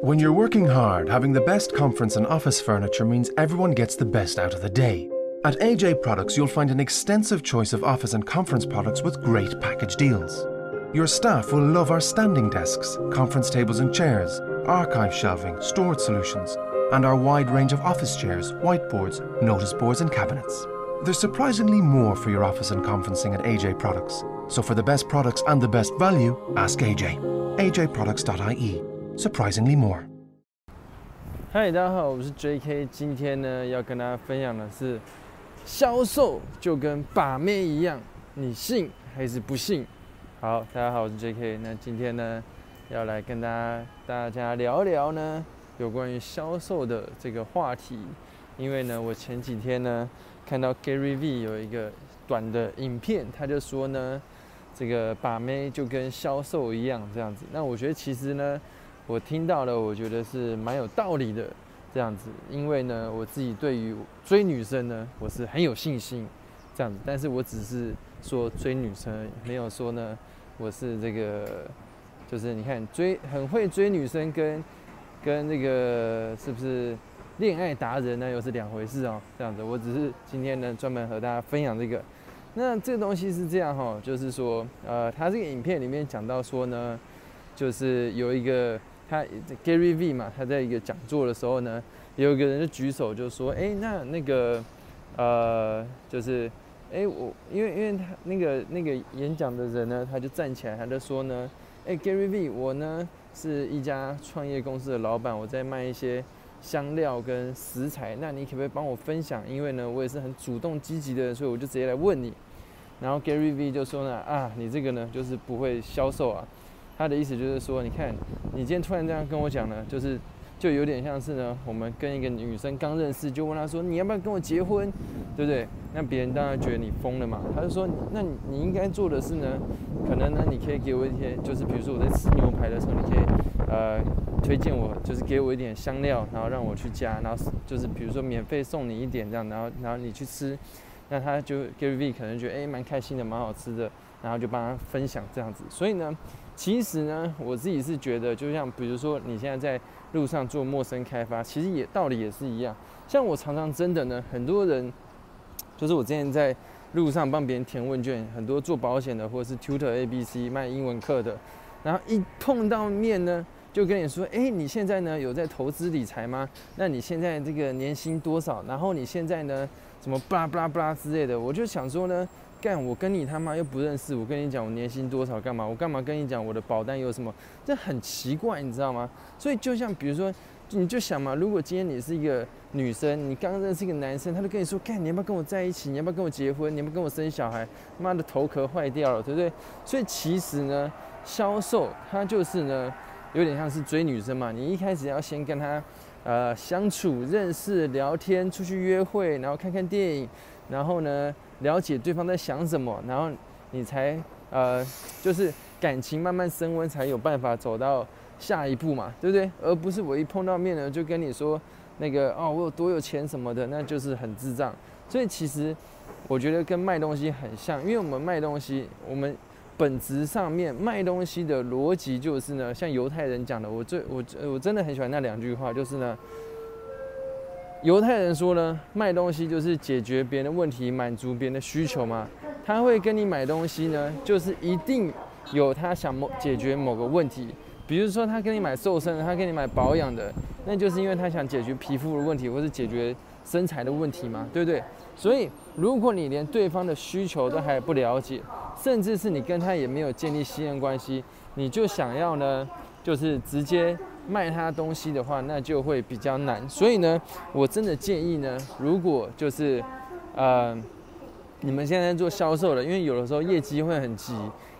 When you're working hard, having the best conference and office furniture means everyone gets the best out of the day. At AJ Products, you'll find an extensive choice of office and conference products with great package deals. Your staff will love our standing desks, conference tables and chairs, archive shelving, storage solutions, and our wide range of office chairs, whiteboards, notice boards, and cabinets. There's surprisingly more for your office and conferencing at AJ Products. So for the best products and the best value, ask AJ. AJProducts.ie. Surprisingly more. 嗨，大家好，我是 J.K。今天呢，要跟大家分享的是，销售就跟把妹一样，你信还是不信？好，大家好，我是 J.K。那今天呢，要来跟大家大家聊聊呢，有关于销售的这个话题。因为呢，我前几天呢，看到 Gary V 有一个短的影片，他就说呢，这个把妹就跟销售一样这样子。那我觉得其实呢，我听到了，我觉得是蛮有道理的这样子。因为呢，我自己对于追女生呢，我是很有信心这样子。但是我只是说追女生，没有说呢，我是这个，就是你看追很会追女生跟跟那个是不是？恋爱达人呢，又是两回事哦。这样子，我只是今天呢，专门和大家分享这个。那这个东西是这样哈，就是说，呃，他这个影片里面讲到说呢，就是有一个他 Gary V 嘛，他在一个讲座的时候呢，有一个人就举手就说，哎，那那个，呃，就是，哎，我因为因为他那个那个演讲的人呢，他就站起来，他就说呢，哎，Gary V，我呢是一家创业公司的老板，我在卖一些。香料跟食材，那你可不可以帮我分享？因为呢，我也是很主动积极的人，所以我就直接来问你。然后 Gary V 就说呢，啊，你这个呢就是不会销售啊。他的意思就是说，你看你今天突然这样跟我讲呢，就是就有点像是呢，我们跟一个女生刚认识，就问她说你要不要跟我结婚，对不对？那别人当然觉得你疯了嘛。他就说，那你你应该做的是呢，可能呢你可以给我一些，就是比如说我在吃牛排的时候，你可以呃。推荐我就是给我一点香料，然后让我去加，然后就是比如说免费送你一点这样，然后然后你去吃，那他就 Gary V 可能觉得哎蛮开心的，蛮好吃的，然后就帮他分享这样子。所以呢，其实呢，我自己是觉得，就像比如说你现在在路上做陌生开发，其实也道理也是一样。像我常常真的呢，很多人就是我之前在路上帮别人填问卷，很多做保险的或者是 Tutor A B C 卖英文课的，然后一碰到面呢。就跟你说，哎，你现在呢有在投资理财吗？那你现在这个年薪多少？然后你现在呢，什么巴拉巴拉巴拉之类的？我就想说呢，干，我跟你他妈又不认识，我跟你讲我年薪多少干嘛？我干嘛跟你讲我的保单有什么？这很奇怪，你知道吗？所以就像比如说，你就想嘛，如果今天你是一个女生，你刚认识一个男生，他就跟你说，干，你要不要跟我在一起？你要不要跟我结婚？你要不要跟我生小孩？妈的头壳坏掉了，对不对？所以其实呢，销售它就是呢。有点像是追女生嘛，你一开始要先跟她，呃，相处、认识、聊天、出去约会，然后看看电影，然后呢，了解对方在想什么，然后你才，呃，就是感情慢慢升温，才有办法走到下一步嘛，对不对？而不是我一碰到面呢，就跟你说那个哦，我有多有钱什么的，那就是很智障。所以其实我觉得跟卖东西很像，因为我们卖东西，我们。本质上面卖东西的逻辑就是呢，像犹太人讲的，我最我我真的很喜欢那两句话，就是呢，犹太人说呢，卖东西就是解决别人的问题，满足别人的需求嘛。他会跟你买东西呢，就是一定有他想某解决某个问题，比如说他跟你买瘦身的，他跟你买保养的，那就是因为他想解决皮肤的问题，或是解决身材的问题嘛，对不对？所以如果你连对方的需求都还不了解，甚至是你跟他也没有建立信任关系，你就想要呢，就是直接卖他东西的话，那就会比较难。所以呢，我真的建议呢，如果就是，呃，你们现在做销售的，因为有的时候业绩会很急，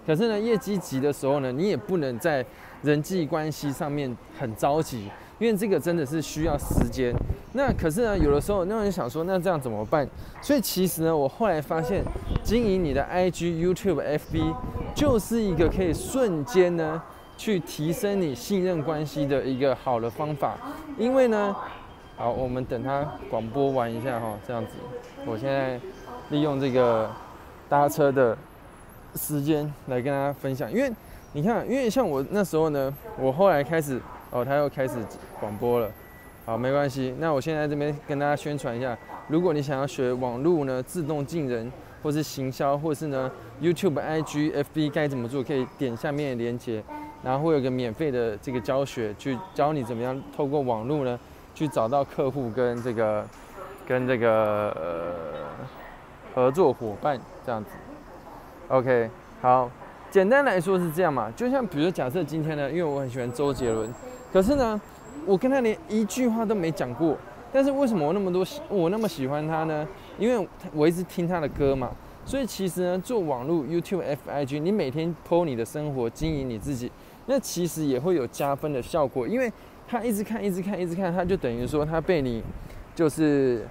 可是呢，业绩急的时候呢，你也不能在人际关系上面很着急。因为这个真的是需要时间，那可是呢，有的时候那人想说，那这样怎么办？所以其实呢，我后来发现，经营你的 IG、YouTube、FB，就是一个可以瞬间呢，去提升你信任关系的一个好的方法。因为呢，好，我们等他广播完一下哈，这样子，我现在利用这个搭车的时间来跟大家分享。因为你看，因为像我那时候呢，我后来开始。哦，他又开始广播了。好，没关系。那我现在这边跟大家宣传一下，如果你想要学网络呢自动进人，或是行销，或是呢 YouTube、IG、FB 该怎么做，可以点下面的链接，然后会有个免费的这个教学，去教你怎么样透过网络呢去找到客户跟这个跟这个呃合作伙伴这样子。OK，好，简单来说是这样嘛，就像比如假设今天呢，因为我很喜欢周杰伦，可是呢，我跟他连一句话都没讲过，但是为什么我那么多喜我那么喜欢他呢？因为我一直听他的歌嘛，所以其实呢，做网络 YouTube、FIG，你每天 PO 你的生活，经营你自己，那其实也会有加分的效果，因为他一直看，一直看，一直看，他就等于说他被你就是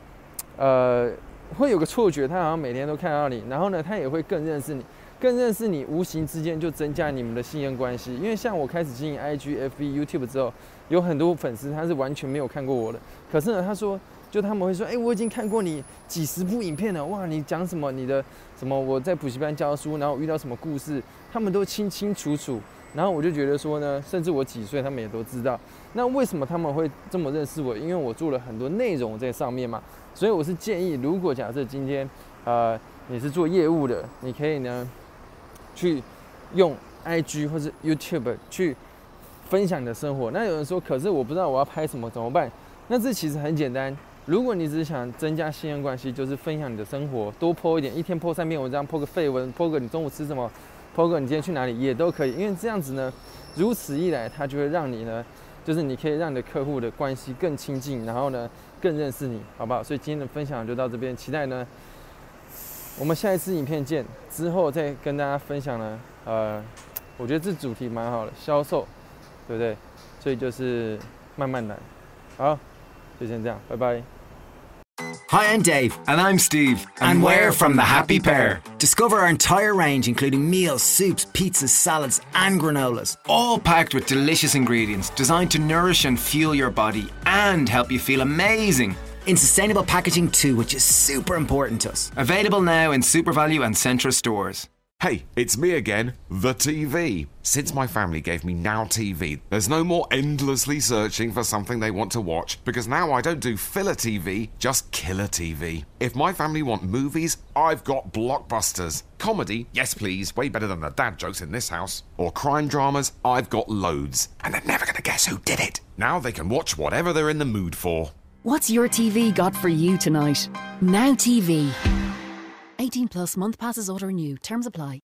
呃。会有个错觉，他好像每天都看到你，然后呢，他也会更认识你，更认识你，无形之间就增加你们的信任关系。因为像我开始经营 IG、FB、YouTube 之后，有很多粉丝他是完全没有看过我的，可是呢，他说，就他们会说，哎，我已经看过你几十部影片了，哇，你讲什么，你的什么，我在补习班教书，然后遇到什么故事，他们都清清楚楚。然后我就觉得说呢，甚至我几岁，他们也都知道。那为什么他们会这么认识我？因为我做了很多内容在上面嘛。所以我是建议，如果假设今天，呃，你是做业务的，你可以呢，去用 IG 或者 YouTube 去分享你的生活。那有人说，可是我不知道我要拍什么怎么办？那这其实很简单。如果你只是想增加信任关系，就是分享你的生活，多 po 一点，一天 po 三篇文章，po 个废文，po 个你中午吃什么 Pogo，你今天去哪里也都可以。因为这样子呢，如此一来，它就会让你呢。就是你可以让你的客户的关系更亲近，然后呢更认识你，好不好？所以今天的分享就到这边，期待呢我们下一次影片见，之后再跟大家分享呢。呃，我觉得这主题蛮好的，销售，对不对？所以就是慢慢来，好，就先这样，拜拜。Hi, I'm Dave. And I'm Steve. And, and we're, from The Happy Pair. Discover our entire range, including meals, soups, pizzas, salads, and granolas. All packed with delicious ingredients designed to nourish and fuel your body and help you feel amazing. In sustainable packaging, too, which is super important to us. Available now in SuperValu and Centra stores. Hey, it's me again, the TV. Since my family gave me Now TV, there's no more endlessly searching for something they want to watch because now I don't do filler TV, just killer TV. If my family want movies, I've got blockbusters. Comedy, yes please, way better than the dad jokes in this house. Or crime dramas, I've got loads. And they're never to guess who did it. Now they can watch whatever they're in the mood for. What's your TV got for you tonight? Now TV. 18 plus month passes auto renew. Terms apply.